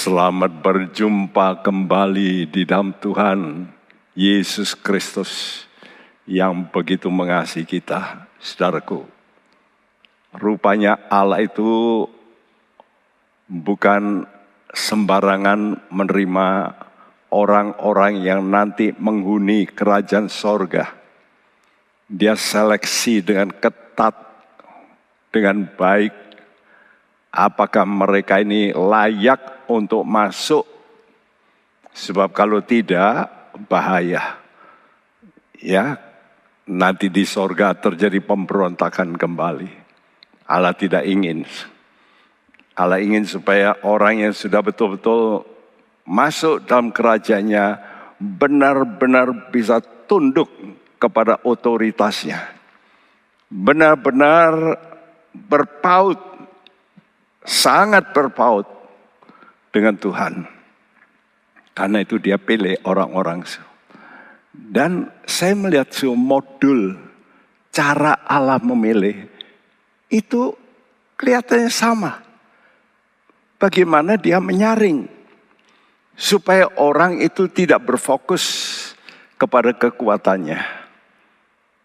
Selamat berjumpa kembali di dalam Tuhan Yesus Kristus yang begitu mengasihi kita, saudaraku. Rupanya Allah itu bukan sembarangan menerima orang-orang yang nanti menghuni kerajaan sorga. Dia seleksi dengan ketat, dengan baik, apakah mereka ini layak untuk masuk. Sebab kalau tidak, bahaya. Ya, nanti di sorga terjadi pemberontakan kembali. Allah tidak ingin. Allah ingin supaya orang yang sudah betul-betul masuk dalam kerajaannya benar-benar bisa tunduk kepada otoritasnya. Benar-benar berpaut, sangat berpaut dengan Tuhan. Karena itu dia pilih orang-orang. Dan saya melihat sebuah modul cara Allah memilih itu kelihatannya sama. Bagaimana dia menyaring supaya orang itu tidak berfokus kepada kekuatannya,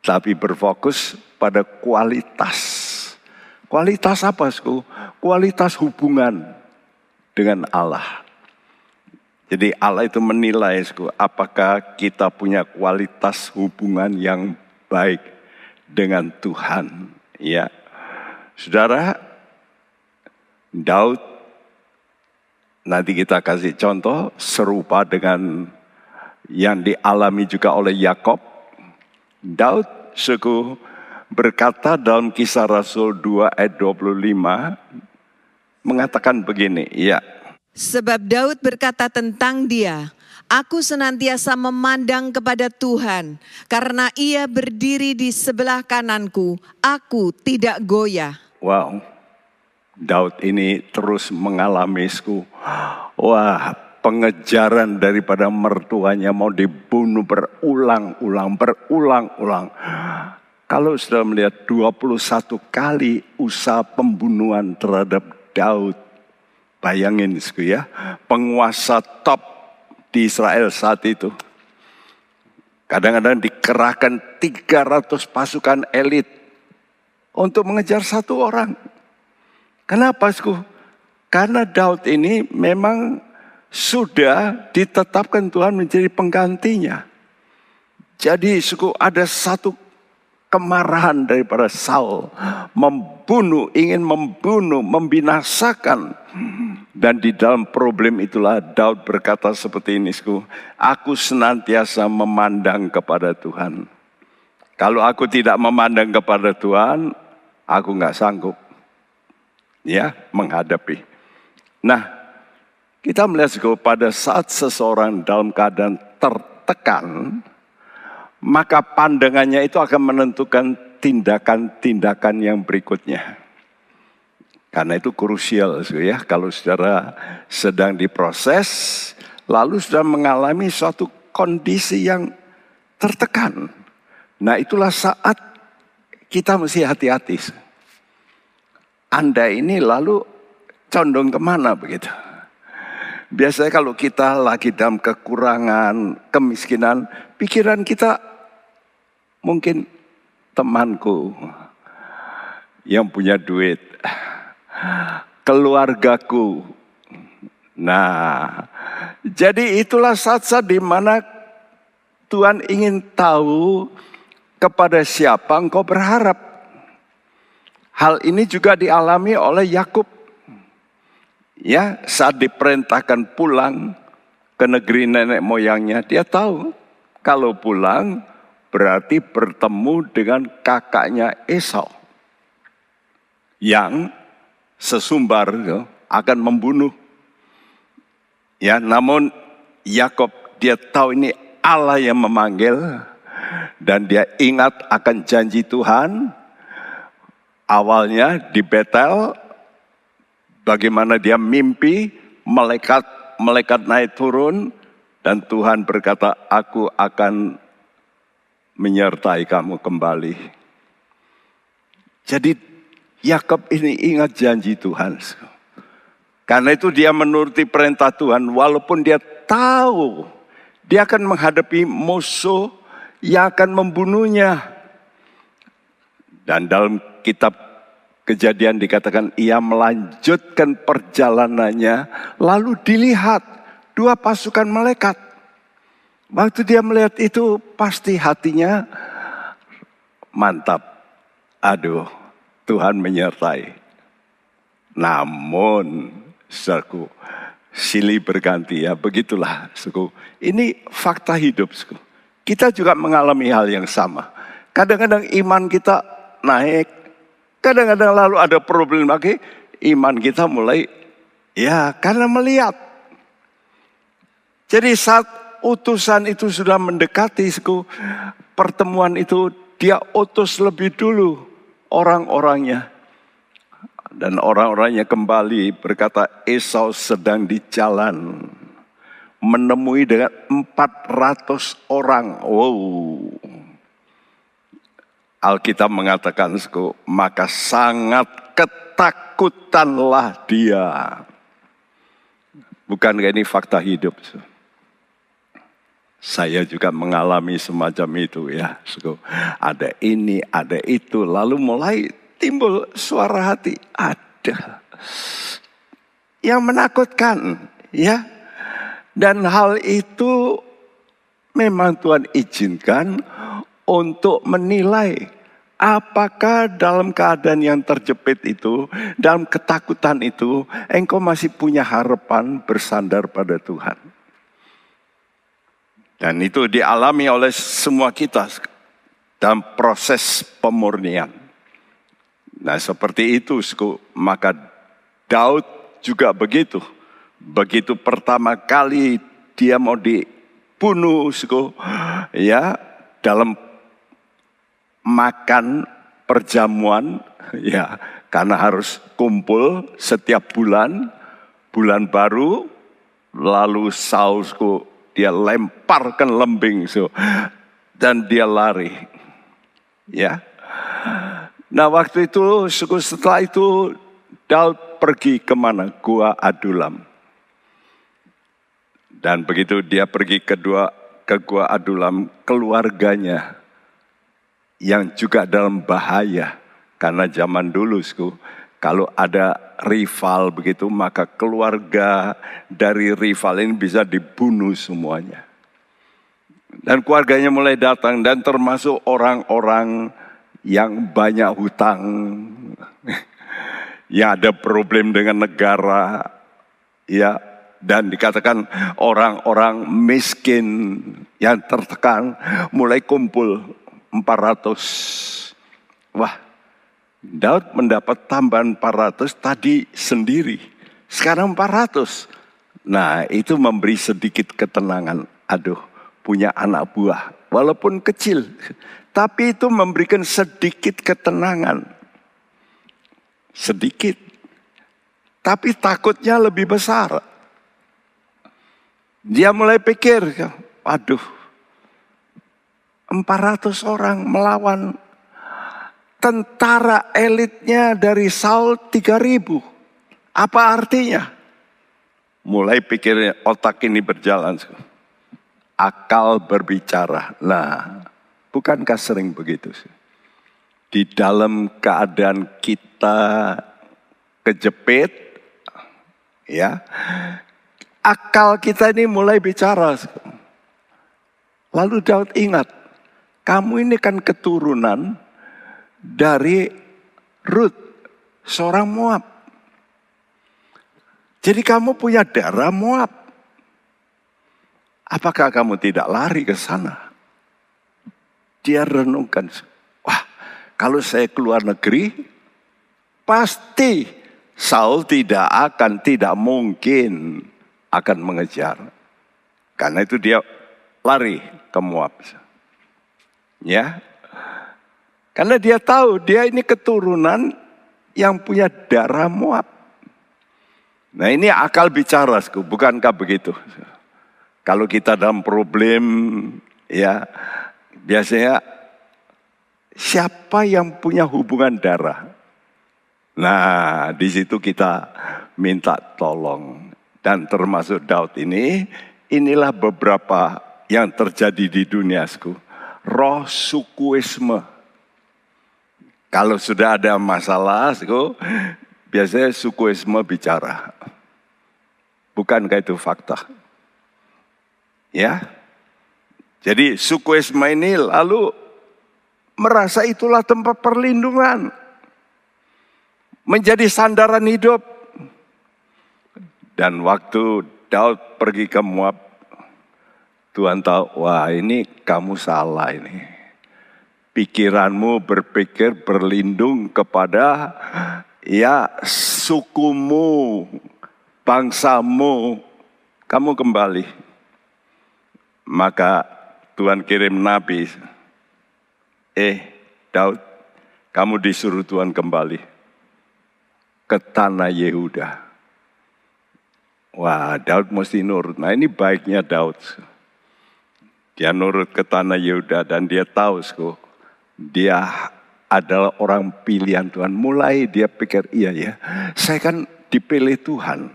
tapi berfokus pada kualitas. Kualitas apa, Sku? Kualitas hubungan dengan Allah. Jadi Allah itu menilai, Sku, apakah kita punya kualitas hubungan yang baik dengan Tuhan. Ya, Saudara, Daud nanti kita kasih contoh serupa dengan yang dialami juga oleh Yakob. Daud suku berkata dalam kisah Rasul 2 ayat 25 mengatakan begini, ya. Sebab Daud berkata tentang dia, Aku senantiasa memandang kepada Tuhan, karena Ia berdiri di sebelah kananku. Aku tidak goyah. Wow, Daud ini terus mengalami sku. Wah, pengejaran daripada mertuanya mau dibunuh berulang-ulang, berulang-ulang. Kalau sudah melihat 21 kali usaha pembunuhan terhadap Daud, bayangin sku ya, penguasa top di Israel saat itu. Kadang-kadang dikerahkan 300 pasukan elit untuk mengejar satu orang. Kenapa, Sku? Karena Daud ini memang sudah ditetapkan Tuhan menjadi penggantinya. Jadi suku ada satu kemarahan daripada Saul. Membunuh, ingin membunuh, membinasakan. Dan di dalam problem itulah Daud berkata seperti ini. Aku senantiasa memandang kepada Tuhan. Kalau aku tidak memandang kepada Tuhan, aku nggak sanggup ya menghadapi. Nah, kita melihat pada saat seseorang dalam keadaan tertekan, maka pandangannya itu akan menentukan tindakan-tindakan yang berikutnya. Karena itu krusial ya kalau saudara sedang diproses lalu sudah mengalami suatu kondisi yang tertekan. Nah itulah saat kita mesti hati-hati. Anda ini lalu condong ke mana begitu? Biasanya kalau kita lagi dalam kekurangan, kemiskinan, pikiran kita mungkin temanku yang punya duit, keluargaku. Nah, jadi itulah saat-saat di mana Tuhan ingin tahu kepada siapa engkau berharap. Hal ini juga dialami oleh Yakub. Ya, saat diperintahkan pulang ke negeri nenek moyangnya, dia tahu kalau pulang berarti bertemu dengan kakaknya Esau yang sesumbar akan membunuh. Ya, namun Yakob dia tahu ini Allah yang memanggil dan dia ingat akan janji Tuhan. Awalnya di Betel, bagaimana dia mimpi, malaikat malaikat naik turun, dan Tuhan berkata, aku akan menyertai kamu kembali. Jadi Yakob ini ingat janji Tuhan. Karena itu dia menuruti perintah Tuhan walaupun dia tahu dia akan menghadapi musuh yang akan membunuhnya. Dan dalam kitab kejadian dikatakan ia melanjutkan perjalanannya lalu dilihat dua pasukan malaikat. Waktu dia melihat itu pasti hatinya mantap. Aduh, Tuhan menyertai. Namun Saudaraku, silih berganti ya, begitulah. Saudaraku. Ini fakta hidup. Saudaraku. Kita juga mengalami hal yang sama. Kadang-kadang iman kita naik, kadang-kadang lalu ada problem lagi, iman kita mulai ya karena melihat. Jadi saat utusan itu sudah mendekati, pertemuan itu dia utus lebih dulu orang-orangnya dan orang-orangnya kembali berkata Esau sedang di jalan menemui dengan 400 orang. Wow. Alkitab mengatakan, maka sangat ketakutanlah dia. Bukan ini fakta hidup? Saya juga mengalami semacam itu ya. Ada ini, ada itu. Lalu mulai timbul suara hati. Ada. Yang menakutkan. ya. Dan hal itu memang Tuhan izinkan untuk menilai apakah dalam keadaan yang terjepit itu, dalam ketakutan itu, engkau masih punya harapan bersandar pada Tuhan. Dan itu dialami oleh semua kita dalam proses pemurnian. Nah seperti itu, maka Daud juga begitu. Begitu pertama kali dia mau dibunuh, ya dalam makan perjamuan, ya karena harus kumpul setiap bulan, bulan baru, lalu Saulku dia lemparkan lembing, so, dan dia lari, ya Nah waktu itu setelah itu Daud pergi ke mana? Gua Adulam. Dan begitu dia pergi kedua ke Gua Adulam, keluarganya yang juga dalam bahaya. Karena zaman dulu, suku, kalau ada rival begitu, maka keluarga dari rival ini bisa dibunuh semuanya. Dan keluarganya mulai datang dan termasuk orang-orang yang banyak hutang, yang ada problem dengan negara, ya, dan dikatakan orang-orang miskin yang tertekan mulai kumpul 400. Wah, Daud mendapat tambahan 400 tadi sendiri. Sekarang 400. Nah, itu memberi sedikit ketenangan. Aduh, punya anak buah. Walaupun kecil. Tapi itu memberikan sedikit ketenangan. Sedikit. Tapi takutnya lebih besar. Dia mulai pikir, aduh, 400 orang melawan tentara elitnya dari Saul 3000. Apa artinya? Mulai pikirnya otak ini berjalan. Akal berbicara. Nah, Bukankah sering begitu sih? Di dalam keadaan kita kejepit, ya, akal kita ini mulai bicara. Lalu Daud ingat, kamu ini kan keturunan dari Ruth, seorang Moab. Jadi kamu punya darah Moab. Apakah kamu tidak lari ke sana? dia renungkan, wah kalau saya keluar negeri, pasti Saul tidak akan, tidak mungkin akan mengejar. Karena itu dia lari ke Moab. Ya, karena dia tahu dia ini keturunan yang punya darah Moab. Nah ini akal bicara, bukankah begitu? Kalau kita dalam problem, ya Biasanya siapa yang punya hubungan darah? Nah, di situ kita minta tolong. Dan termasuk Daud ini, inilah beberapa yang terjadi di duniaku. Roh sukuisme. Kalau sudah ada masalah, biasanya sukuisme bicara. Bukankah itu fakta? Ya, jadi suku ini lalu merasa itulah tempat perlindungan. Menjadi sandaran hidup. Dan waktu Daud pergi ke Moab, Tuhan tahu, wah ini kamu salah ini. Pikiranmu berpikir berlindung kepada ya sukumu, bangsamu, kamu kembali. Maka Tuhan kirim nabi. Eh, Daud, kamu disuruh Tuhan kembali ke tanah Yehuda. Wah, Daud mesti nurut. Nah ini baiknya Daud. Dia nurut ke tanah Yehuda dan dia tahu, dia adalah orang pilihan Tuhan. Mulai dia pikir, iya ya, saya kan dipilih Tuhan.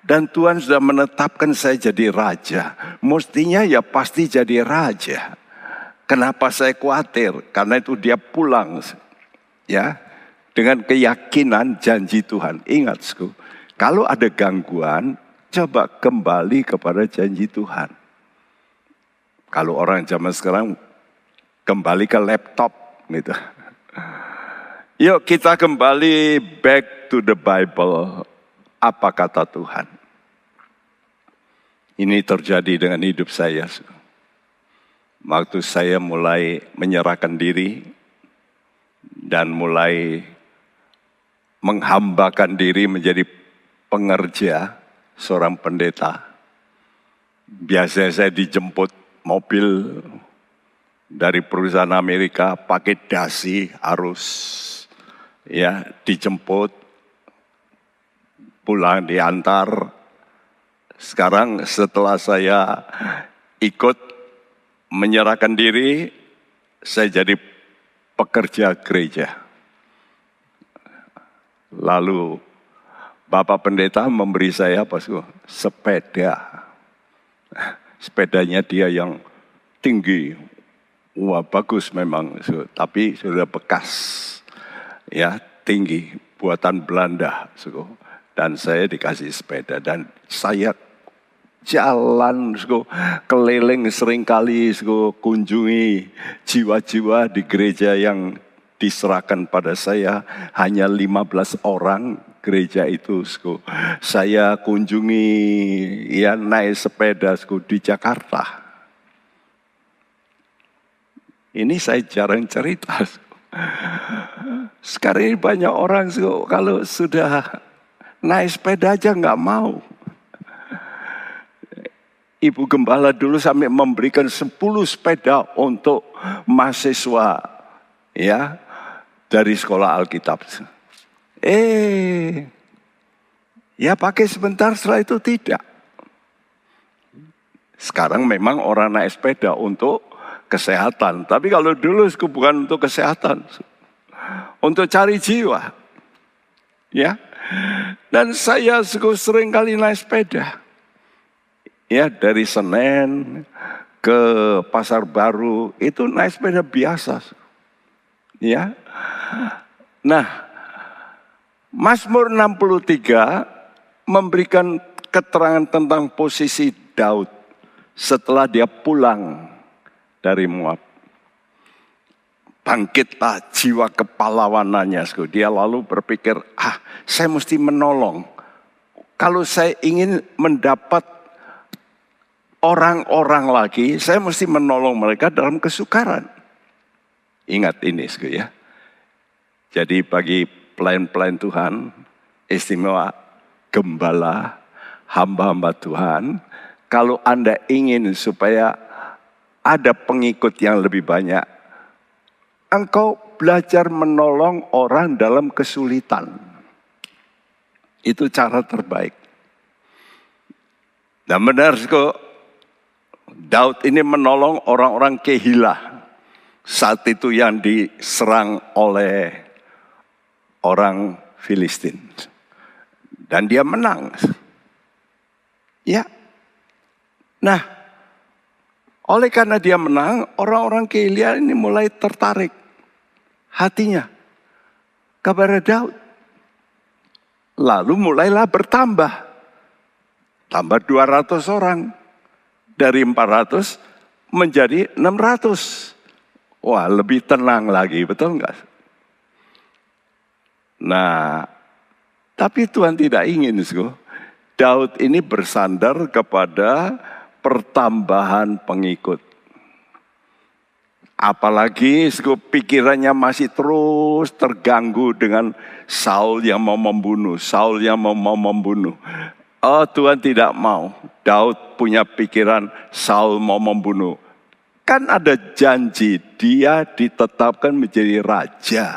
Dan Tuhan sudah menetapkan saya jadi raja. Mestinya ya pasti jadi raja. Kenapa saya khawatir? Karena itu dia pulang. Ya, dengan keyakinan janji Tuhan. Ingat, sku, kalau ada gangguan, coba kembali kepada janji Tuhan. Kalau orang zaman sekarang kembali ke laptop gitu. Yuk kita kembali back to the Bible apa kata Tuhan. Ini terjadi dengan hidup saya. Waktu saya mulai menyerahkan diri dan mulai menghambakan diri menjadi pengerja seorang pendeta. Biasanya saya dijemput mobil dari perusahaan Amerika pakai dasi arus ya dijemput pulang diantar. Sekarang setelah saya ikut menyerahkan diri, saya jadi pekerja gereja. Lalu Bapak Pendeta memberi saya apa sih? Sepeda. Sepedanya dia yang tinggi. Wah bagus memang, tapi sudah bekas. Ya tinggi, buatan Belanda dan saya dikasih sepeda dan saya jalan sko, keliling sering kali sko, kunjungi jiwa-jiwa di gereja yang diserahkan pada saya hanya 15 orang gereja itu sko. Saya kunjungi ya naik sepeda sko, di Jakarta. Ini saya jarang cerita. Sekarang ini banyak orang kalau sudah Naik sepeda aja nggak mau. Ibu gembala dulu sampai memberikan 10 sepeda untuk mahasiswa ya dari sekolah Alkitab. Eh, ya pakai sebentar setelah itu tidak. Sekarang memang orang naik sepeda untuk kesehatan. Tapi kalau dulu bukan untuk kesehatan. Untuk cari jiwa. Ya, dan saya sering kali naik sepeda. Ya dari Senen ke Pasar Baru itu naik sepeda biasa. Ya. Nah, Mazmur 63 memberikan keterangan tentang posisi Daud setelah dia pulang dari Moab bangkitlah jiwa kepalawanannya. Dia lalu berpikir, ah saya mesti menolong. Kalau saya ingin mendapat orang-orang lagi, saya mesti menolong mereka dalam kesukaran. Ingat ini ya. Jadi bagi pelayan-pelayan Tuhan, istimewa gembala, hamba-hamba Tuhan, kalau Anda ingin supaya ada pengikut yang lebih banyak, engkau belajar menolong orang dalam kesulitan. Itu cara terbaik. Dan benar kok Daud ini menolong orang-orang kehilah saat itu yang diserang oleh orang Filistin. Dan dia menang. Ya. Nah, oleh karena dia menang, orang-orang Kelia ini mulai tertarik hatinya kepada Daud. Lalu mulailah bertambah. Tambah 200 orang. Dari 400 menjadi 600. Wah lebih tenang lagi, betul enggak? Nah, tapi Tuhan tidak ingin, Daud ini bersandar kepada pertambahan pengikut. Apalagi pikirannya masih terus terganggu dengan Saul yang mau membunuh, Saul yang mau, membunuh. Oh Tuhan tidak mau. Daud punya pikiran Saul mau membunuh. Kan ada janji dia ditetapkan menjadi raja.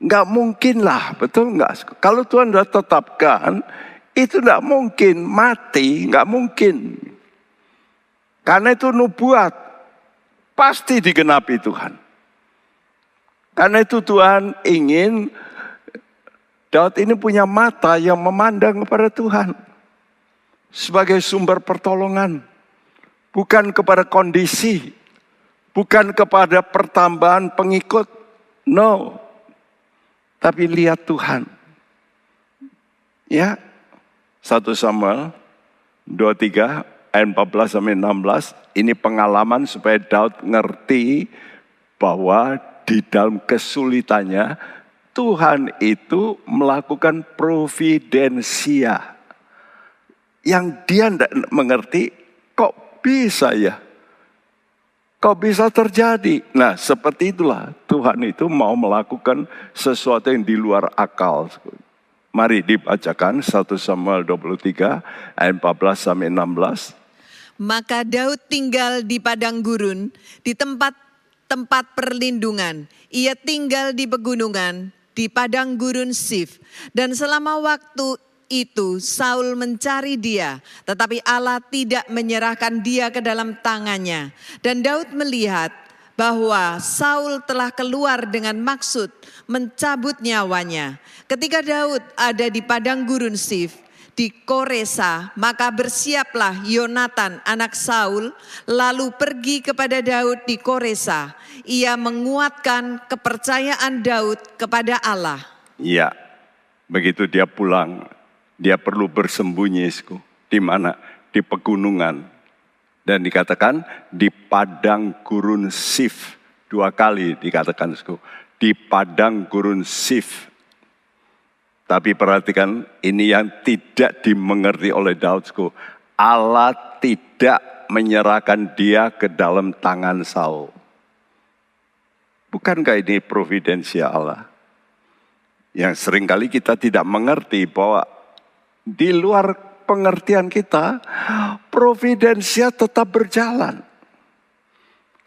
Enggak mungkin lah, betul enggak? Kalau Tuhan sudah tetapkan, itu enggak mungkin mati, enggak mungkin. Karena itu nubuat, Pasti digenapi Tuhan. Karena itu Tuhan ingin Daud ini punya mata yang memandang kepada Tuhan sebagai sumber pertolongan, bukan kepada kondisi, bukan kepada pertambahan pengikut. No. Tapi lihat Tuhan. Ya. 1 Samuel 23 ayat 14 sampai 16 ini pengalaman supaya Daud ngerti bahwa di dalam kesulitannya Tuhan itu melakukan providensia. Yang dia tidak mengerti kok bisa ya? Kok bisa terjadi? Nah seperti itulah Tuhan itu mau melakukan sesuatu yang di luar akal. Mari dibacakan 1 Samuel 23 ayat 14 sampai 16. Maka Daud tinggal di padang gurun, di tempat-tempat perlindungan. Ia tinggal di pegunungan, di padang gurun Sif. Dan selama waktu itu Saul mencari dia, tetapi Allah tidak menyerahkan dia ke dalam tangannya. Dan Daud melihat bahwa Saul telah keluar dengan maksud mencabut nyawanya. Ketika Daud ada di padang gurun Sif, di Koresa, maka bersiaplah Yonatan anak Saul lalu pergi kepada Daud di Koresa. Ia menguatkan kepercayaan Daud kepada Allah. Iya, begitu dia pulang, dia perlu bersembunyi, di mana? Di pegunungan. Dan dikatakan di padang gurun Sif. Dua kali dikatakan, di padang gurun Sif tapi perhatikan ini yang tidak dimengerti oleh Daudku. Allah tidak menyerahkan dia ke dalam tangan Saul. Bukankah ini providensia Allah? Yang sering kali kita tidak mengerti bahwa di luar pengertian kita, providensia tetap berjalan.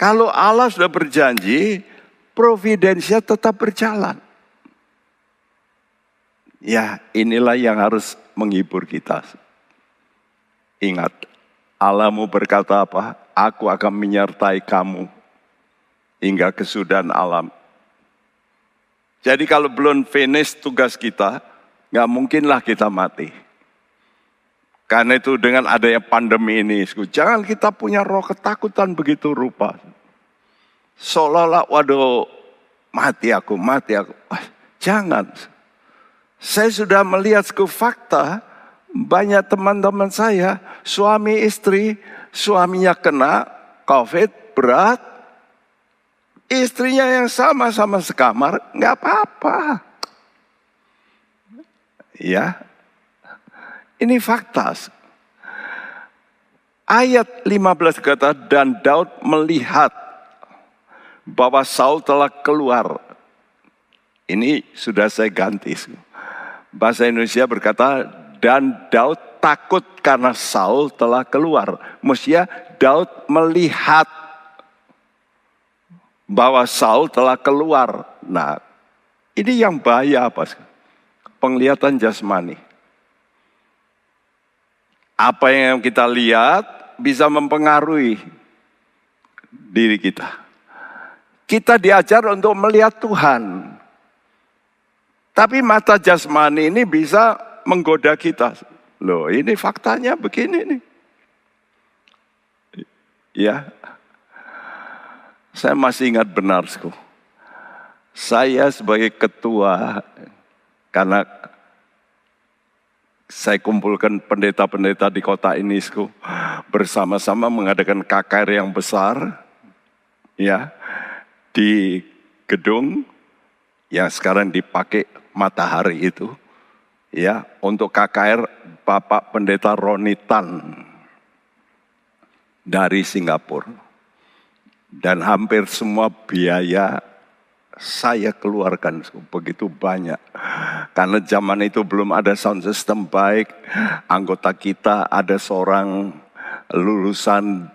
Kalau Allah sudah berjanji, providensia tetap berjalan. Ya, inilah yang harus menghibur kita. Ingat, Allahmu berkata apa? Aku akan menyertai kamu hingga kesudahan alam. Jadi kalau belum finish tugas kita, nggak mungkinlah kita mati. Karena itu dengan adanya pandemi ini, jangan kita punya roh ketakutan begitu rupa. Seolah-olah, waduh, mati aku, mati aku. Jangan. Saya sudah melihat ke fakta, banyak teman-teman saya, suami istri, suaminya kena COVID berat, istrinya yang sama-sama sekamar, nggak apa-apa. Ya, ini fakta. Ayat 15 kata, dan Daud melihat bahwa Saul telah keluar. Ini sudah saya ganti. Bahasa Indonesia berkata, dan Daud takut karena Saul telah keluar. Mestinya Daud melihat bahwa Saul telah keluar. Nah, ini yang bahaya apa? Penglihatan jasmani. Apa yang kita lihat bisa mempengaruhi diri kita. Kita diajar untuk melihat Tuhan. Tapi mata jasmani ini bisa menggoda kita. Loh ini faktanya begini nih. Ya, saya masih ingat benar, sku. Saya sebagai ketua, karena saya kumpulkan pendeta-pendeta di kota ini, sku, bersama-sama mengadakan KKR yang besar, ya, di gedung yang sekarang dipakai matahari itu, ya, untuk KKR Bapak Pendeta Ronitan dari Singapura. Dan hampir semua biaya saya keluarkan begitu banyak. Karena zaman itu belum ada sound system baik. Anggota kita ada seorang lulusan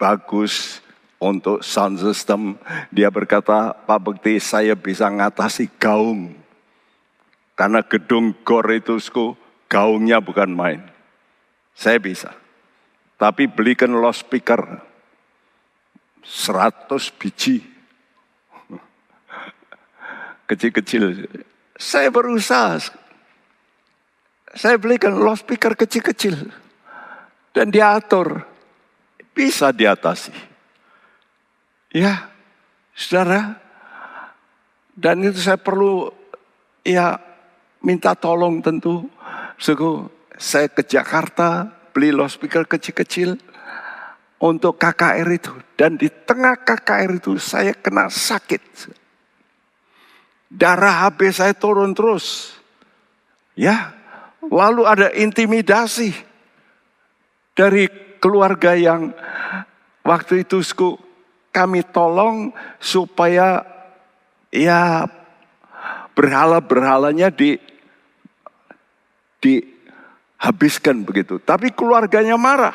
bagus untuk sound system. Dia berkata, Pak Bekti saya bisa ngatasi gaung. Karena gedung gor itu gaungnya bukan main. Saya bisa. Tapi belikan loudspeaker 100 biji. Kecil-kecil. Saya berusaha. Saya belikan loudspeaker kecil-kecil. Dan diatur. Bisa diatasi. Ya, saudara. Dan itu saya perlu ya minta tolong tentu. Suku, saya ke Jakarta beli loudspeaker kecil-kecil untuk KKR itu. Dan di tengah KKR itu saya kena sakit. Darah HB saya turun terus. Ya, lalu ada intimidasi dari keluarga yang waktu itu kami tolong supaya ya berhala-berhalanya di dihabiskan begitu. Tapi keluarganya marah.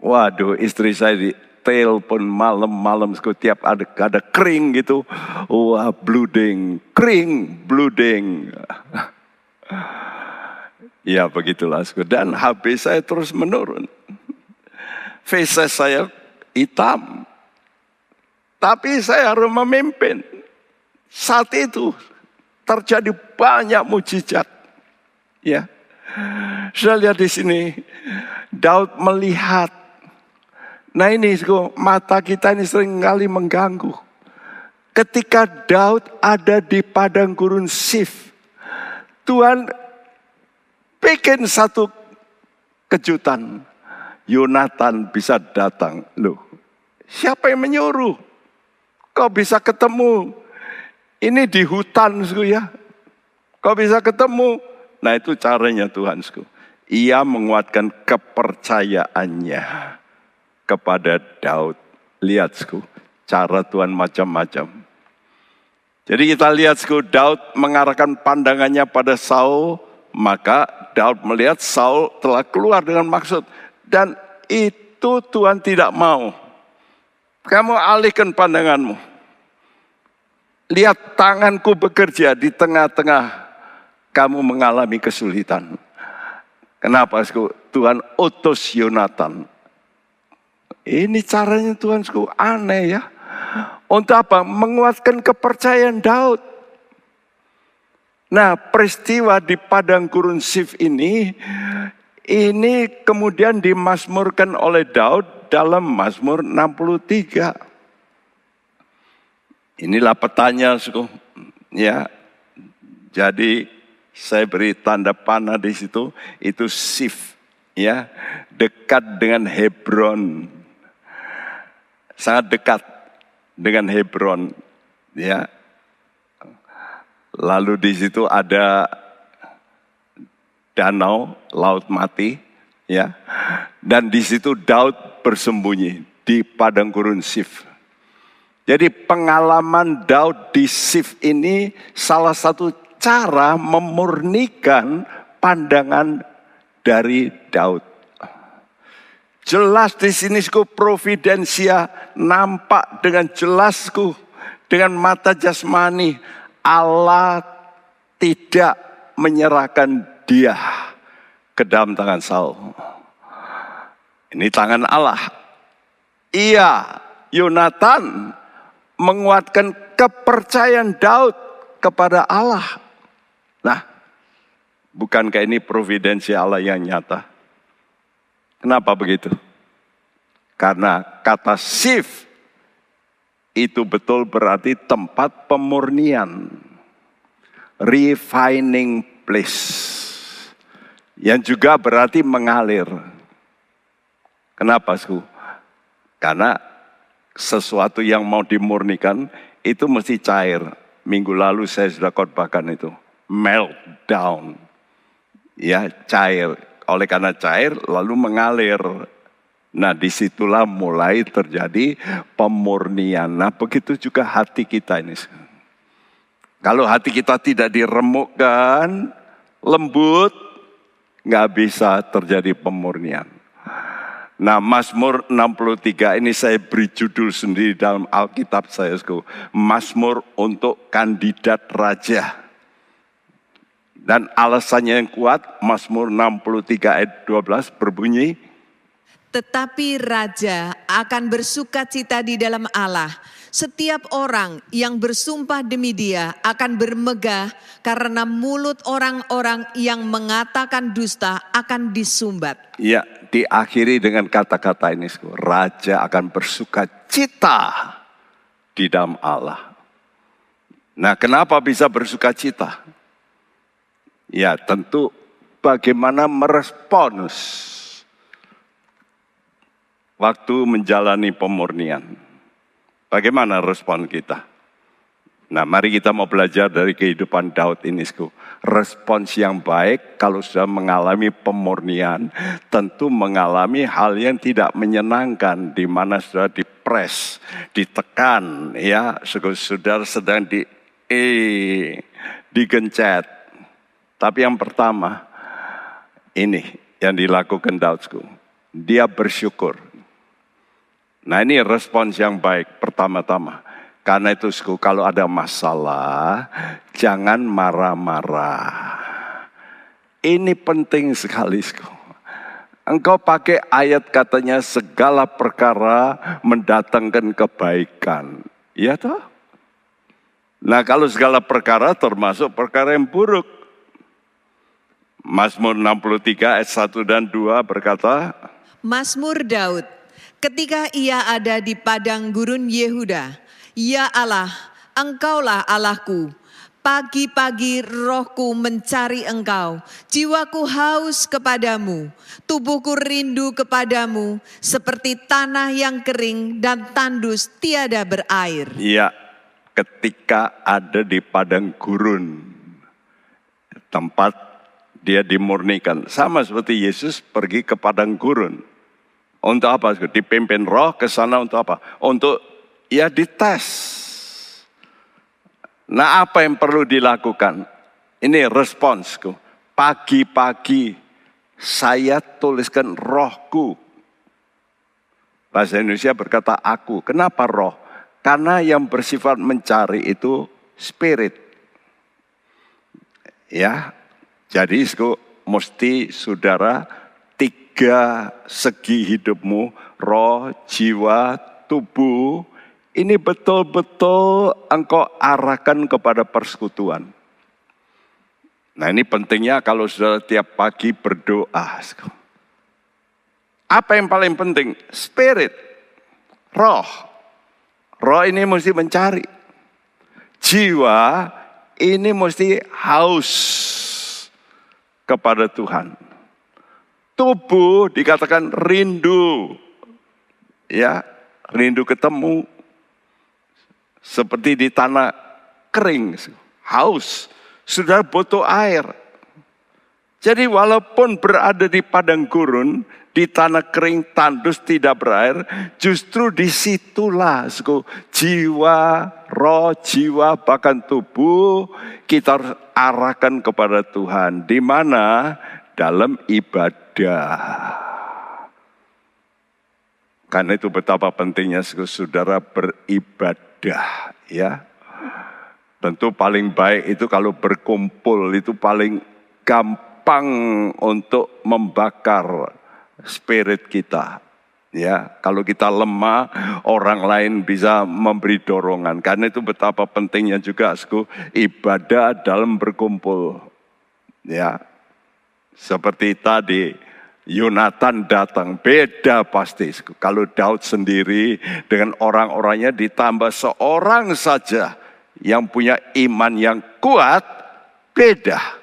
Waduh, istri saya di telepon malam-malam setiap ada ada kering gitu. Wah, blooding, kering, blooding. ya begitulah. Dan HP saya terus menurun. Face saya hitam. Tapi saya harus memimpin. Saat itu terjadi banyak mujizat. Ya. Saya lihat di sini Daud melihat Nah ini mata kita ini sering kali mengganggu. Ketika Daud ada di padang gurun Sif, Tuhan bikin satu kejutan. Yonatan bisa datang. Loh, siapa yang menyuruh? Kau bisa ketemu. Ini di hutan, ya. Kau bisa ketemu. Nah itu caranya Tuhan. Ia menguatkan kepercayaannya kepada Daud. Lihat, sku, cara Tuhan macam-macam. Jadi kita lihat, sku, Daud mengarahkan pandangannya pada Saul, maka Daud melihat Saul telah keluar dengan maksud. Dan itu Tuhan tidak mau. Kamu alihkan pandanganmu. Lihat tanganku bekerja di tengah-tengah kamu mengalami kesulitan. Kenapa? Tuhan utus Yonatan ini caranya Tuhan aneh ya. Untuk apa? Menguatkan kepercayaan Daud. Nah peristiwa di padang gurun Sif ini, ini kemudian dimasmurkan oleh Daud dalam Mazmur 63. Inilah petanya, suku. Ya, jadi saya beri tanda panah di situ, itu Sif, ya, dekat dengan Hebron sangat dekat dengan Hebron ya lalu di situ ada danau laut mati ya. Dan di situ Daud bersembunyi di padang gurun Sif. Jadi pengalaman Daud di Sif ini salah satu cara memurnikan pandangan dari Daud. Jelas di sini ku providensia nampak dengan jelasku dengan mata jasmani Allah tidak menyerahkan dia dalam tangan Saul. Ini tangan Allah. Ia Yonatan menguatkan kepercayaan Daud kepada Allah. Nah, Bukankah ini providensi Allah yang nyata? Kenapa begitu? Karena kata shift itu betul berarti tempat pemurnian. Refining place. Yang juga berarti mengalir. Kenapa, Sku? Karena sesuatu yang mau dimurnikan itu mesti cair. Minggu lalu saya sudah khotbahkan itu. Meltdown. Ya, cair. Oleh karena cair lalu mengalir. Nah di situlah mulai terjadi pemurnian. Nah begitu juga hati kita ini. Kalau hati kita tidak diremukkan, lembut, nggak bisa terjadi pemurnian. Nah Mazmur 63 ini saya beri judul sendiri dalam Alkitab saya. Mazmur untuk kandidat raja. Dan alasannya yang kuat, Mazmur 63 ayat 12 berbunyi, tetapi raja akan bersuka cita di dalam Allah. Setiap orang yang bersumpah demi dia akan bermegah karena mulut orang-orang yang mengatakan dusta akan disumbat. Ya, diakhiri dengan kata-kata ini. Raja akan bersuka cita di dalam Allah. Nah, kenapa bisa bersuka cita? Ya, tentu bagaimana merespons waktu menjalani pemurnian. Bagaimana respon kita? Nah, mari kita mau belajar dari kehidupan Daud ini. Respons yang baik kalau sudah mengalami pemurnian, tentu mengalami hal yang tidak menyenangkan, di mana sudah dipres, ditekan, ya, sudah sedang di eh, digencet. Tapi yang pertama, ini yang dilakukan Daud. Dia bersyukur Nah ini respons yang baik pertama-tama. Karena itu kalau ada masalah, jangan marah-marah. Ini penting sekali. Engkau pakai ayat katanya segala perkara mendatangkan kebaikan. Iya toh? Nah kalau segala perkara termasuk perkara yang buruk. Mazmur 63 ayat 1 dan 2 berkata. Mazmur Daud Ketika ia ada di padang gurun Yehuda, Ya Allah, Engkaulah Allahku. Pagi-pagi rohku mencari engkau, jiwaku haus kepadamu, tubuhku rindu kepadamu, seperti tanah yang kering dan tandus tiada berair. Iya, ketika ada di padang gurun, tempat dia dimurnikan. Sama seperti Yesus pergi ke padang gurun. Untuk apa? Dipimpin roh ke sana untuk apa? Untuk ya dites. Nah apa yang perlu dilakukan? Ini responsku. Pagi-pagi saya tuliskan rohku. Bahasa Indonesia berkata aku. Kenapa roh? Karena yang bersifat mencari itu spirit. Ya, jadi mesti saudara tiga segi hidupmu, roh, jiwa, tubuh, ini betul-betul engkau arahkan kepada persekutuan. Nah ini pentingnya kalau sudah tiap pagi berdoa. Apa yang paling penting? Spirit, roh. Roh ini mesti mencari. Jiwa ini mesti haus kepada Tuhan tubuh dikatakan rindu. Ya, rindu ketemu. Seperti di tanah kering, haus, sudah butuh air. Jadi walaupun berada di padang gurun, di tanah kering tandus tidak berair, justru di situlah jiwa, roh, jiwa, bahkan tubuh kita arahkan kepada Tuhan. Di mana dalam ibadah beribadah. Karena itu betapa pentingnya saudara beribadah ya. Tentu paling baik itu kalau berkumpul itu paling gampang untuk membakar spirit kita. Ya, kalau kita lemah, orang lain bisa memberi dorongan. Karena itu betapa pentingnya juga ibadah dalam berkumpul. Ya, Seperti tadi, Yonatan datang, beda pasti. Kalau Daud sendiri dengan orang-orangnya ditambah seorang saja yang punya iman yang kuat, beda.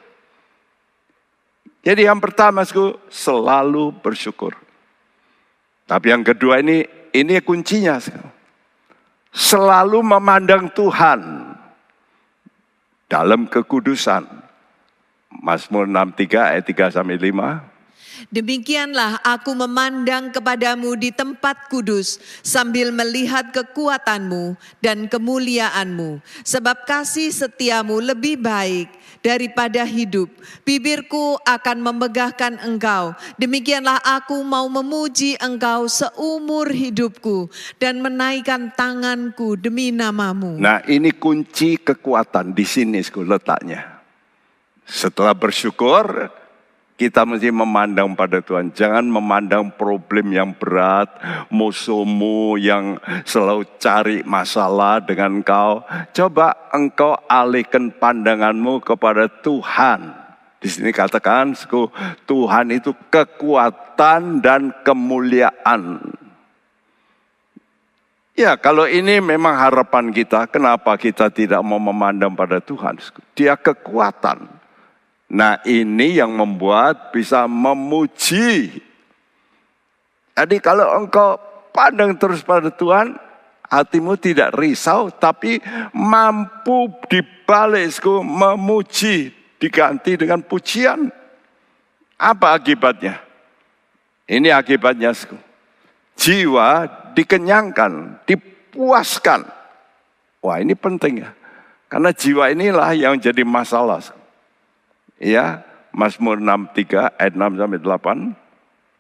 Jadi yang pertama selalu bersyukur. Tapi yang kedua ini, ini kuncinya. Selalu memandang Tuhan dalam kekudusan. Mazmur 63 ayat 3 sampai 5. Demikianlah aku memandang kepadamu di tempat kudus sambil melihat kekuatanmu dan kemuliaanmu. Sebab kasih setiamu lebih baik daripada hidup. Bibirku akan memegahkan engkau. Demikianlah aku mau memuji engkau seumur hidupku dan menaikkan tanganku demi namamu. Nah ini kunci kekuatan di sini letaknya. Setelah bersyukur, kita mesti memandang pada Tuhan. Jangan memandang problem yang berat, musuhmu yang selalu cari masalah dengan engkau. Coba engkau alihkan pandanganmu kepada Tuhan. Di sini katakan, Tuhan itu kekuatan dan kemuliaan. Ya, kalau ini memang harapan kita, kenapa kita tidak mau memandang pada Tuhan? Dia kekuatan. Nah ini yang membuat bisa memuji. Jadi kalau engkau pandang terus pada Tuhan, hatimu tidak risau, tapi mampu dibalikku memuji, diganti dengan pujian. Apa akibatnya? Ini akibatnya, jiwa dikenyangkan, dipuaskan. Wah ini penting ya, karena jiwa inilah yang jadi masalah. Ya, Mazmur 63 ayat 6 sampai 8.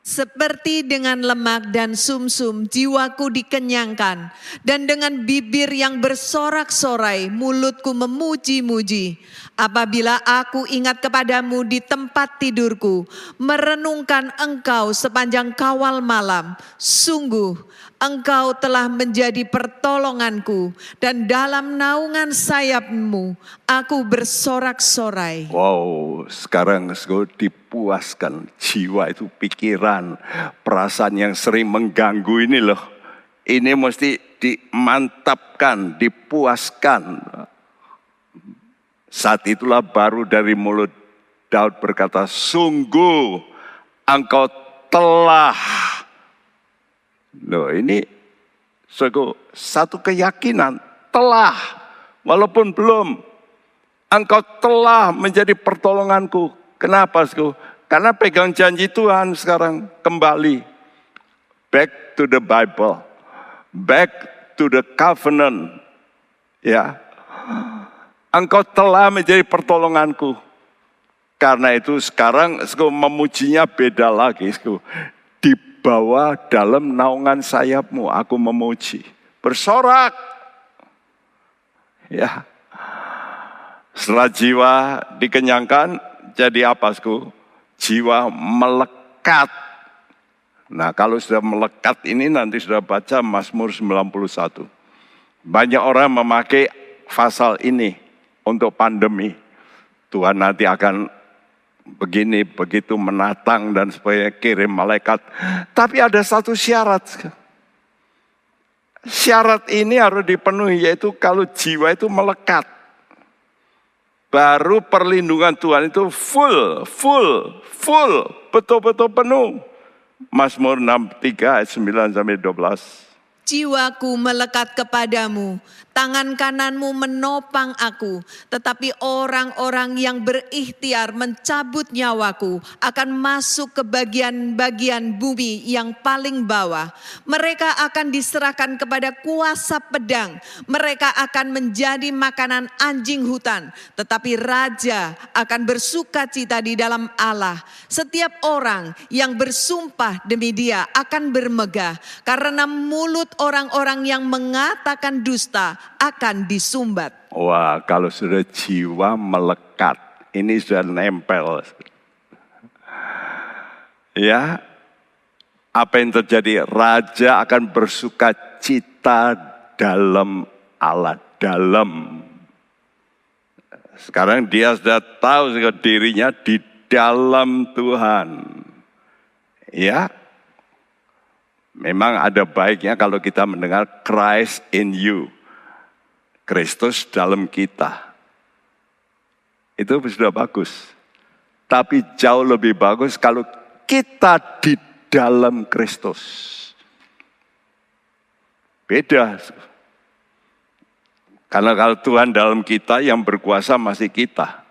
Seperti dengan lemak dan sumsum -sum, jiwaku dikenyangkan dan dengan bibir yang bersorak-sorai mulutku memuji-muji. Apabila aku ingat kepadamu di tempat tidurku, merenungkan engkau sepanjang kawal malam, sungguh Engkau telah menjadi pertolonganku dan dalam naungan sayapmu aku bersorak-sorai. Wow, sekarang dipuaskan jiwa itu pikiran, perasaan yang sering mengganggu ini loh. Ini mesti dimantapkan, dipuaskan. Saat itulah baru dari mulut Daud berkata, sungguh engkau telah Loh ini satu keyakinan telah walaupun belum engkau telah menjadi pertolonganku. Kenapa? Sku? Karena pegang janji Tuhan sekarang kembali back to the Bible, back to the covenant. Ya. Engkau telah menjadi pertolonganku. Karena itu sekarang memujinya beda lagi. Dibawa dalam naungan sayapmu, aku memuji. Bersorak. Ya. Setelah jiwa dikenyangkan, jadi apa, sku? Jiwa melekat. Nah, kalau sudah melekat ini nanti sudah baca Mazmur 91. Banyak orang memakai pasal ini untuk pandemi. Tuhan nanti akan begini, begitu menatang dan supaya kirim malaikat. Tapi ada satu syarat. Syarat ini harus dipenuhi yaitu kalau jiwa itu melekat. Baru perlindungan Tuhan itu full, full, full, betul-betul penuh. Mazmur 63 ayat 9 sampai 12. Jiwaku melekat kepadamu, tangan kananmu menopang aku, tetapi orang-orang yang berikhtiar mencabut nyawaku akan masuk ke bagian-bagian bumi yang paling bawah. Mereka akan diserahkan kepada kuasa pedang, mereka akan menjadi makanan anjing hutan, tetapi raja akan bersuka cita di dalam Allah. Setiap orang yang bersumpah demi dia akan bermegah, karena mulut orang-orang yang mengatakan dusta akan disumbat. Wah, kalau sudah jiwa melekat, ini sudah nempel. Ya, apa yang terjadi? Raja akan bersuka cita dalam Allah, dalam. Sekarang dia sudah tahu dirinya di dalam Tuhan. Ya, memang ada baiknya kalau kita mendengar Christ in you. Kristus dalam kita. Itu sudah bagus. Tapi jauh lebih bagus kalau kita di dalam Kristus. Beda. Karena kalau Tuhan dalam kita yang berkuasa masih kita.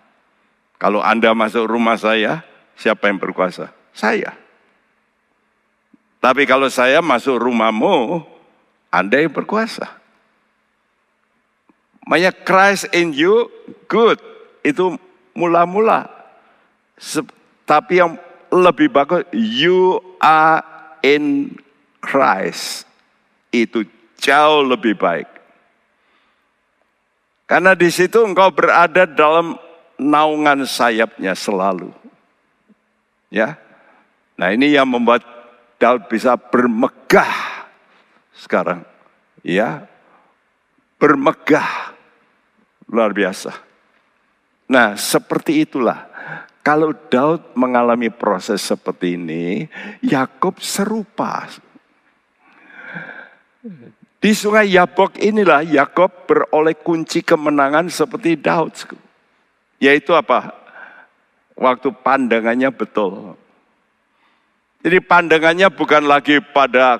Kalau Anda masuk rumah saya, siapa yang berkuasa? Saya. Tapi kalau saya masuk rumahmu, Anda yang berkuasa. Makanya Christ in you, good. Itu mula-mula. Tapi yang lebih bagus, you are in Christ. Itu jauh lebih baik. Karena di situ engkau berada dalam naungan sayapnya selalu. Ya. Nah, ini yang membuat Daud bisa bermegah sekarang. Ya. Bermegah. Luar biasa. Nah, seperti itulah. Kalau Daud mengalami proses seperti ini, Yakub serupa. Di sungai Yabok inilah Yakob beroleh kunci kemenangan seperti Daud. Yaitu apa? Waktu pandangannya betul. Jadi pandangannya bukan lagi pada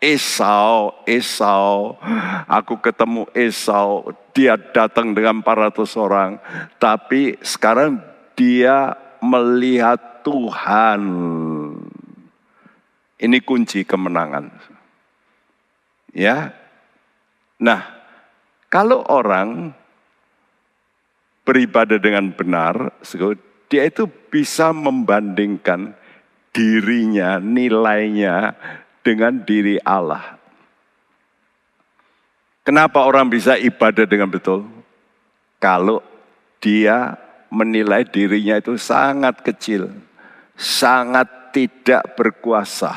Esau, Esau, aku ketemu Esau, dia datang dengan 400 orang. Tapi sekarang dia melihat Tuhan. Ini kunci kemenangan. Ya. Nah, kalau orang beribadah dengan benar, dia itu bisa membandingkan dirinya, nilainya dengan diri Allah. Kenapa orang bisa ibadah dengan betul? Kalau dia menilai dirinya itu sangat kecil, sangat tidak berkuasa,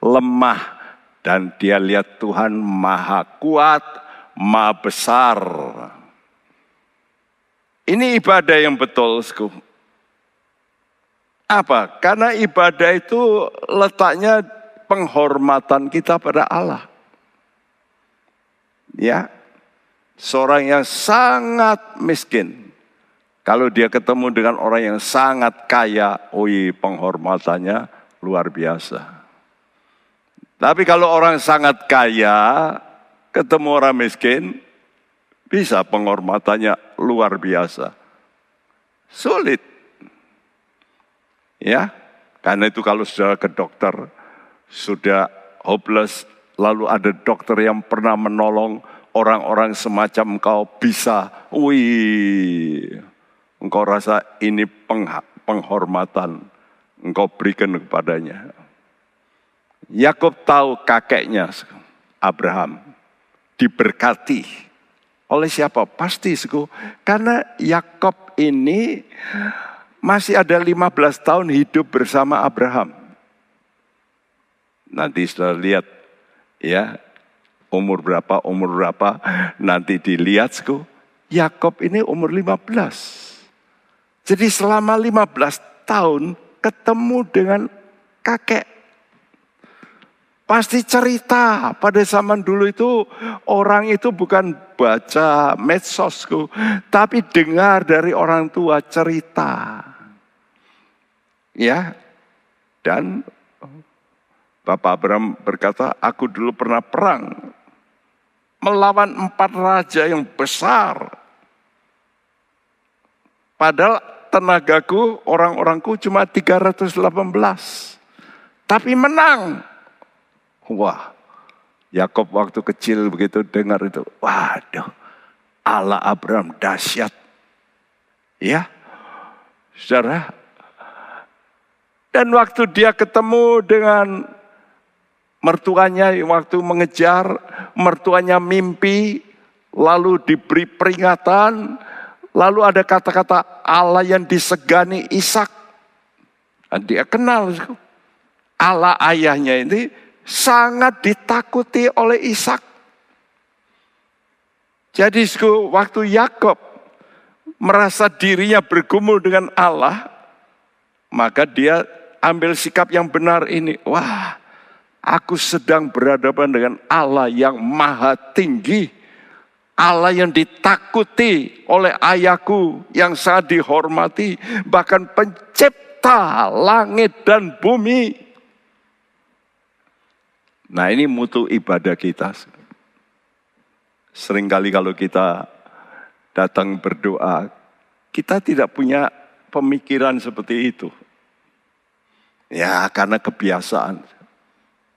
lemah, dan dia lihat Tuhan maha kuat, maha besar. Ini ibadah yang betul. Apa? Karena ibadah itu letaknya penghormatan kita pada Allah. Ya, seorang yang sangat miskin. Kalau dia ketemu dengan orang yang sangat kaya, oi penghormatannya luar biasa. Tapi kalau orang sangat kaya, ketemu orang miskin, bisa penghormatannya luar biasa. Sulit. Ya, karena itu kalau sudah ke dokter, sudah hopeless, lalu ada dokter yang pernah menolong orang-orang semacam engkau bisa, wih, engkau rasa ini penghormatan engkau berikan kepadanya. Yakob tahu kakeknya Abraham diberkati oleh siapa? Pasti suku. Karena Yakob ini masih ada 15 tahun hidup bersama Abraham. Nanti sudah lihat ya umur berapa, umur berapa nanti dilihat. Yakob ini umur 15. Jadi selama 15 tahun ketemu dengan kakek Pasti cerita pada zaman dulu itu orang itu bukan baca medsosku, tapi dengar dari orang tua cerita. Ya, dan Bapak Abraham berkata, aku dulu pernah perang melawan empat raja yang besar. Padahal tenagaku, orang-orangku cuma 318. Tapi menang. Wah, Yakob waktu kecil begitu dengar itu, waduh, Allah Abraham dahsyat. Ya, saudara. Dan waktu dia ketemu dengan mertuanya, waktu mengejar, mertuanya mimpi, lalu diberi peringatan, lalu ada kata-kata Allah yang disegani Ishak. Dia kenal Allah ayahnya ini sangat ditakuti oleh Ishak. Jadi waktu Yakob merasa dirinya bergumul dengan Allah, Maka dia ambil sikap yang benar ini. Wah, aku sedang berhadapan dengan Allah yang maha tinggi. Allah yang ditakuti oleh ayahku yang sangat dihormati. Bahkan pencipta langit dan bumi. Nah ini mutu ibadah kita. Seringkali kalau kita datang berdoa, kita tidak punya pemikiran seperti itu. Ya karena kebiasaan.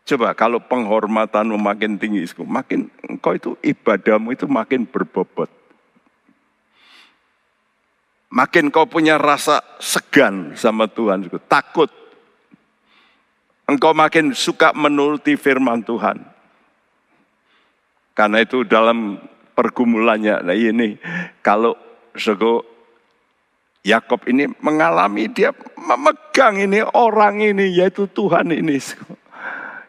Coba kalau penghormatanmu makin tinggi, makin engkau itu ibadahmu itu makin berbobot. Makin kau punya rasa segan sama Tuhan, takut. Engkau makin suka menuruti firman Tuhan. Karena itu dalam pergumulannya, nah ini kalau sego Yakob ini mengalami dia memegang ini orang ini yaitu Tuhan ini.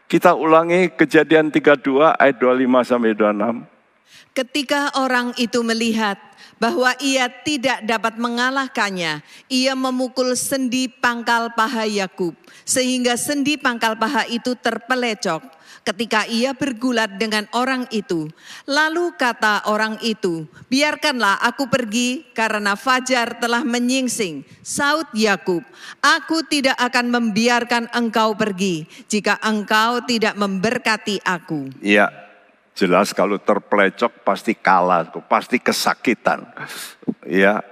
Kita ulangi kejadian 32 ayat 25 sampai 26. Ketika orang itu melihat bahwa ia tidak dapat mengalahkannya, ia memukul sendi pangkal paha Yakub sehingga sendi pangkal paha itu terpelecok ketika ia bergulat dengan orang itu. Lalu kata orang itu, biarkanlah aku pergi karena fajar telah menyingsing. Saud Yakub, aku tidak akan membiarkan engkau pergi jika engkau tidak memberkati aku. Iya, jelas kalau terpelecok pasti kalah, pasti kesakitan. Ya,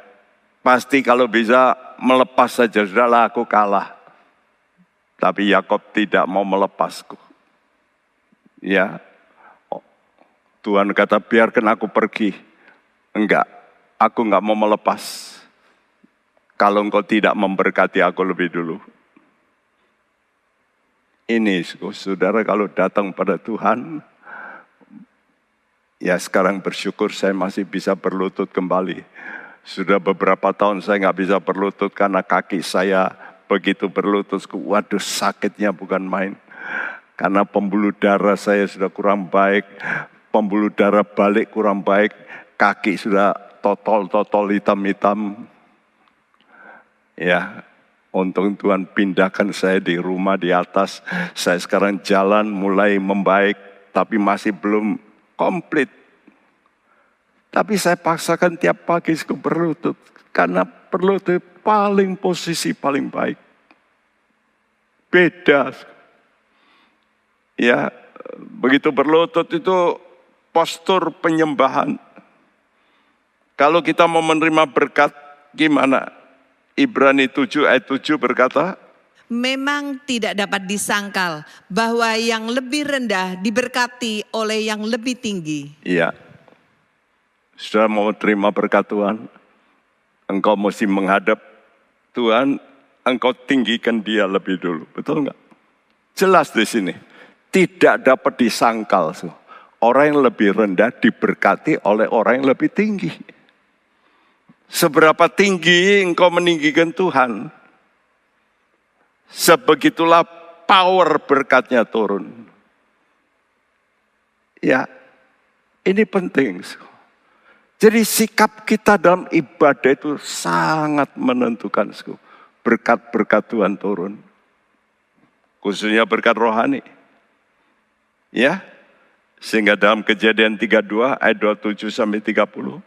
pasti kalau bisa melepas saja, sudahlah aku kalah. Tapi Yakob tidak mau melepasku. Ya, oh, Tuhan kata biarkan aku pergi. Enggak, aku enggak mau melepas. Kalau engkau tidak memberkati aku lebih dulu. Ini saudara kalau datang pada Tuhan, ya sekarang bersyukur saya masih bisa berlutut kembali. Sudah beberapa tahun saya nggak bisa berlutut karena kaki saya begitu berlutut, waduh sakitnya bukan main. Karena pembuluh darah saya sudah kurang baik, pembuluh darah balik kurang baik, kaki sudah totol-totol hitam-hitam. Ya, untung Tuhan pindahkan saya di rumah di atas. Saya sekarang jalan mulai membaik, tapi masih belum komplit. Tapi saya paksakan tiap pagi berlutut. Karena berlutut paling posisi paling baik. Beda Ya, begitu berlutut itu postur penyembahan. Kalau kita mau menerima berkat, gimana? Ibrani 7 ayat 7 berkata, Memang tidak dapat disangkal bahwa yang lebih rendah diberkati oleh yang lebih tinggi. Iya. Sudah mau terima berkat Tuhan, engkau mesti menghadap Tuhan, engkau tinggikan dia lebih dulu. Betul nggak? Jelas di sini tidak dapat disangkal. Orang yang lebih rendah diberkati oleh orang yang lebih tinggi. Seberapa tinggi engkau meninggikan Tuhan, sebegitulah power berkatnya turun. Ya, ini penting. Jadi sikap kita dalam ibadah itu sangat menentukan. Berkat-berkat Tuhan turun. Khususnya berkat rohani. Ya. Sehingga dalam kejadian 32 ayat 27 sampai 30.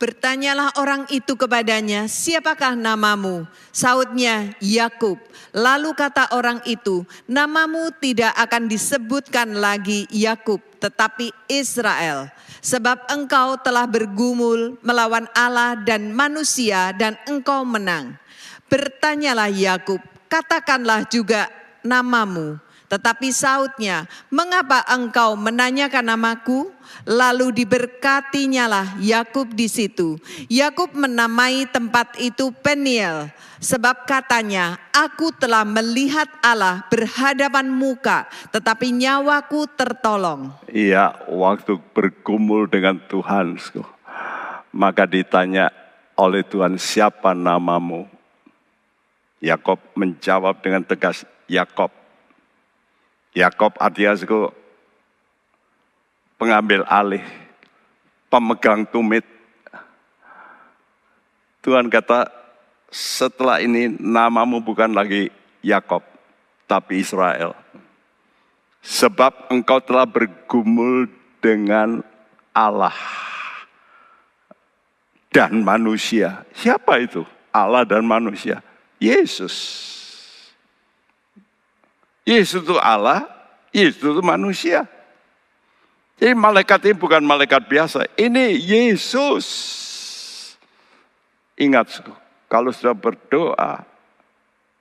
Bertanyalah orang itu kepadanya, siapakah namamu? Saudnya, Yakub. Lalu kata orang itu, namamu tidak akan disebutkan lagi Yakub, tetapi Israel. Sebab engkau telah bergumul melawan Allah dan manusia dan engkau menang. Bertanyalah Yakub, katakanlah juga namamu. Tetapi sautnya, mengapa engkau menanyakan namaku? Lalu diberkatinya lah Yakub di situ. Yakub menamai tempat itu Peniel. Sebab katanya, aku telah melihat Allah berhadapan muka, tetapi nyawaku tertolong. Iya, waktu bergumul dengan Tuhan, maka ditanya oleh Tuhan, siapa namamu? Yakob menjawab dengan tegas, Yakob. Yakob artinya pengambil alih, pemegang tumit. Tuhan kata, setelah ini namamu bukan lagi Yakob, tapi Israel. Sebab engkau telah bergumul dengan Allah dan manusia. Siapa itu? Allah dan manusia. Yesus. Yesus itu Allah, Yesus itu manusia. Jadi malaikat ini bukan malaikat biasa, ini Yesus. Ingat, kalau sudah berdoa,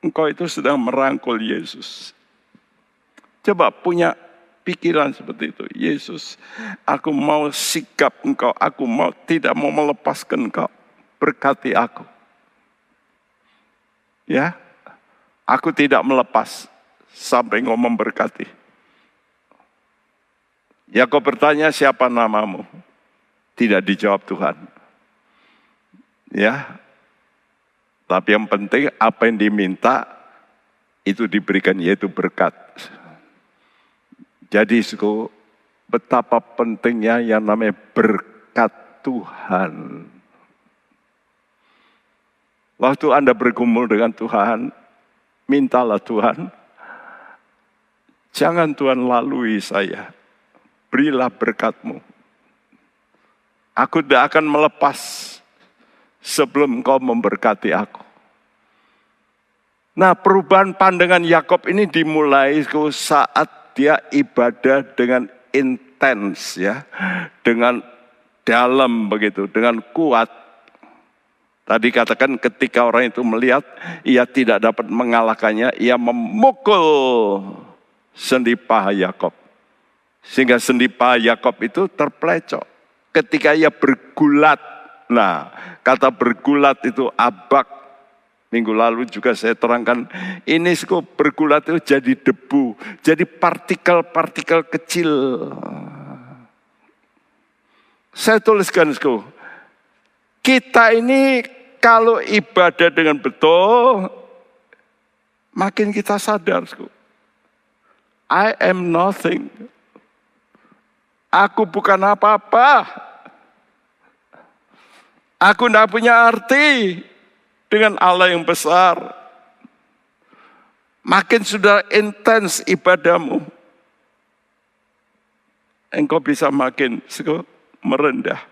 engkau itu sedang merangkul Yesus. Coba punya pikiran seperti itu. Yesus, aku mau sikap engkau, aku mau tidak mau melepaskan engkau. Berkati aku. Ya, aku tidak melepas sampai engkau memberkati. Yakob bertanya siapa namamu? Tidak dijawab Tuhan. Ya. Tapi yang penting apa yang diminta itu diberikan yaitu berkat. Jadi suku betapa pentingnya yang namanya berkat Tuhan. Waktu Anda bergumul dengan Tuhan, mintalah Tuhan, jangan Tuhan lalui saya berilah berkatmu. Aku tidak akan melepas sebelum engkau memberkati aku. Nah perubahan pandangan Yakob ini dimulai saat dia ibadah dengan intens ya. Dengan dalam begitu, dengan kuat. Tadi katakan ketika orang itu melihat, ia tidak dapat mengalahkannya, ia memukul sendi paha Yakob. Sehingga sendi paha Yakob itu terpelecok. Ketika ia bergulat, nah kata bergulat itu abak. Minggu lalu juga saya terangkan, ini bergulat itu jadi debu, jadi partikel-partikel kecil. Saya tuliskan, kita ini kalau ibadah dengan betul, makin kita sadar. I am nothing. Aku bukan apa-apa. Aku tidak punya arti dengan Allah yang besar. Makin sudah intens ibadahmu, engkau bisa makin merendah.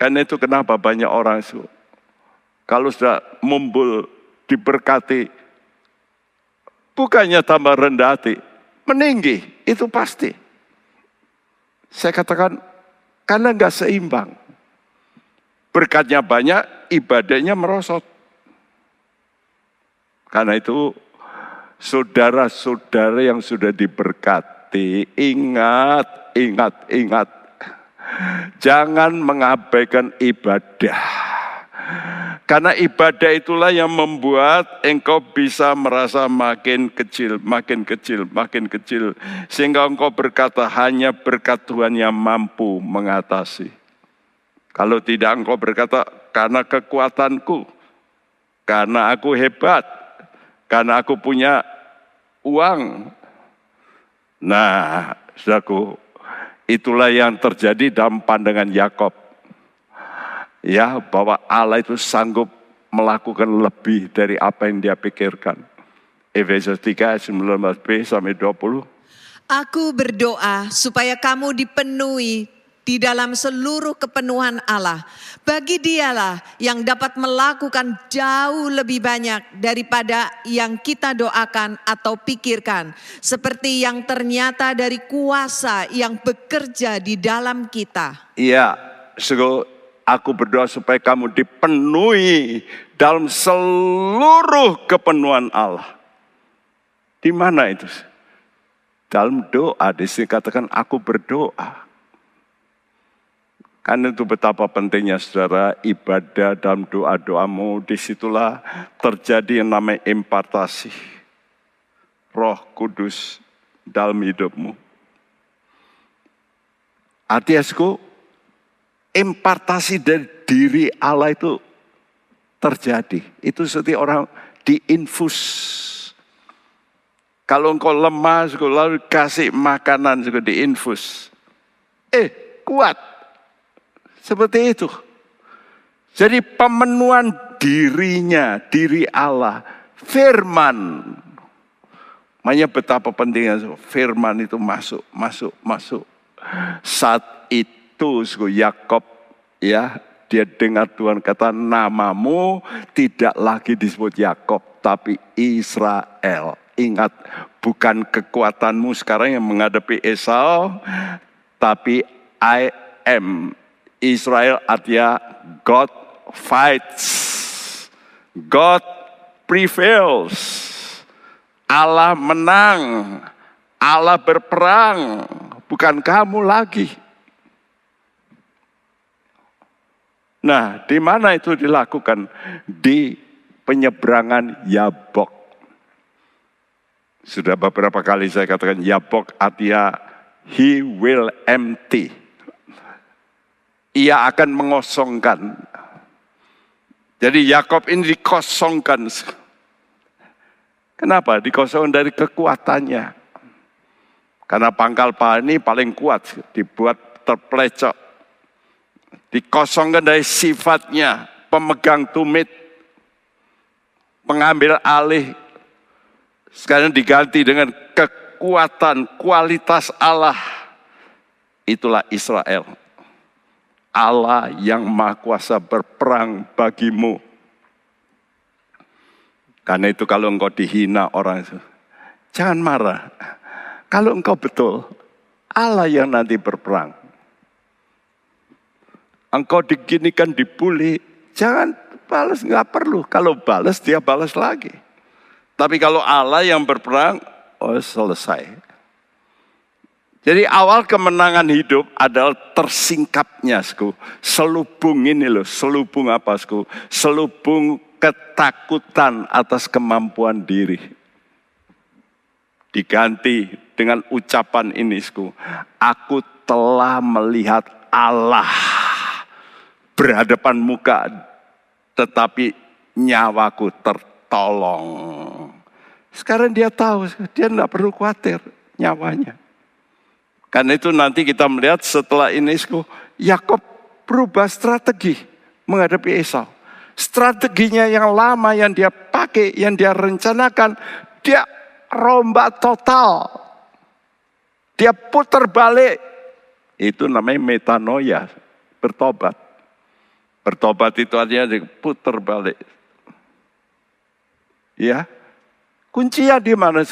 Karena itu kenapa banyak orang itu kalau sudah mumbul diberkati, bukannya tambah rendah hati, meninggi, itu pasti. Saya katakan, karena nggak seimbang. Berkatnya banyak, ibadahnya merosot. Karena itu, saudara-saudara yang sudah diberkati, ingat, ingat, ingat. Jangan mengabaikan ibadah. Karena ibadah itulah yang membuat engkau bisa merasa makin kecil, makin kecil, makin kecil. Sehingga engkau berkata hanya berkat Tuhan yang mampu mengatasi. Kalau tidak engkau berkata karena kekuatanku, karena aku hebat, karena aku punya uang. Nah, saudaraku, itulah yang terjadi dalam pandangan Yakob ya bahwa Allah itu sanggup melakukan lebih dari apa yang dia pikirkan. Efesus 3 19b sampai 20. Aku berdoa supaya kamu dipenuhi di dalam seluruh kepenuhan Allah. Bagi dialah yang dapat melakukan jauh lebih banyak daripada yang kita doakan atau pikirkan. Seperti yang ternyata dari kuasa yang bekerja di dalam kita. Iya, Aku berdoa supaya kamu dipenuhi dalam seluruh kepenuhan Allah. Di mana itu? Dalam doa, di sini katakan aku berdoa. Karena itu betapa pentingnya saudara ibadah dalam doa-doamu. Di situlah terjadi yang namanya impartasi. Roh kudus dalam hidupmu. Artinya impartasi dari diri Allah itu terjadi. Itu seperti orang diinfus. Kalau engkau lemah, lalu kasih makanan juga diinfus. Eh, kuat. Seperti itu. Jadi pemenuhan dirinya, diri Allah, firman. Makanya betapa pentingnya firman itu masuk, masuk, masuk. Saat itu Yakob ya dia dengar Tuhan kata namamu tidak lagi disebut Yakob tapi Israel. Ingat bukan kekuatanmu sekarang yang menghadapi Esau tapi I am Israel artinya God fights. God prevails. Allah menang. Allah berperang. Bukan kamu lagi. Nah, di mana itu dilakukan? Di penyeberangan Yabok. Sudah beberapa kali saya katakan Yabok artinya he will empty. Ia akan mengosongkan. Jadi Yakob ini dikosongkan. Kenapa? Dikosongkan dari kekuatannya. Karena pangkal paha ini paling kuat, dibuat terplecok. Dikosongkan dari sifatnya, pemegang tumit, pengambil alih. Sekarang diganti dengan kekuatan, kualitas Allah. Itulah Israel. Allah yang Maha Kuasa berperang bagimu. Karena itu kalau engkau dihina orang itu, jangan marah. Kalau engkau betul, Allah yang nanti berperang. Engkau diginikan, dibully, jangan balas, nggak perlu. Kalau balas, dia balas lagi. Tapi kalau Allah yang berperang, oh selesai. Jadi awal kemenangan hidup adalah tersingkapnya, sku. Selubung ini loh, selubung apa, sku? Selubung ketakutan atas kemampuan diri. Diganti dengan ucapan ini, sku. Aku telah melihat Allah berhadapan muka, tetapi nyawaku tertolong. Sekarang dia tahu, dia tidak perlu khawatir nyawanya. Karena itu nanti kita melihat setelah ini Yakob berubah strategi menghadapi Esau. Strateginya yang lama yang dia pakai, yang dia rencanakan, dia rombak total. Dia putar balik. Itu namanya metanoia, bertobat. Bertobat itu artinya putar balik. Ya, kuncinya di mana,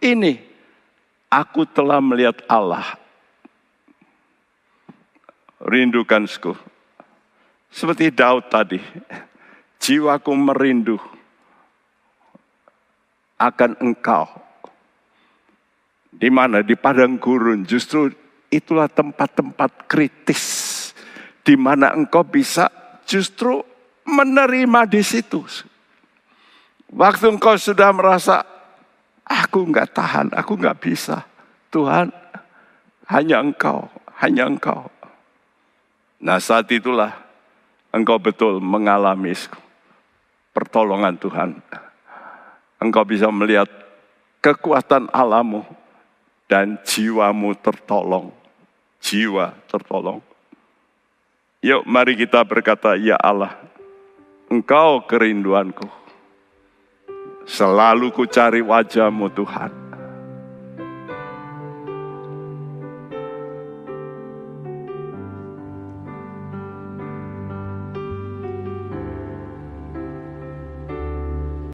Ini, Aku telah melihat Allah. Rindukan suku. Seperti Daud tadi. Jiwaku merindu akan engkau. Di mana? Di padang gurun. Justru itulah tempat-tempat kritis. Di mana engkau bisa justru menerima di situ. Waktu engkau sudah merasa Aku nggak tahan, aku nggak bisa. Tuhan, hanya Engkau, hanya Engkau. Nah saat itulah engkau betul mengalami pertolongan Tuhan. Engkau bisa melihat kekuatan alamu dan jiwamu tertolong. Jiwa tertolong. Yuk mari kita berkata, ya Allah, Engkau kerinduanku. Selalu ku cari wajahmu Tuhan.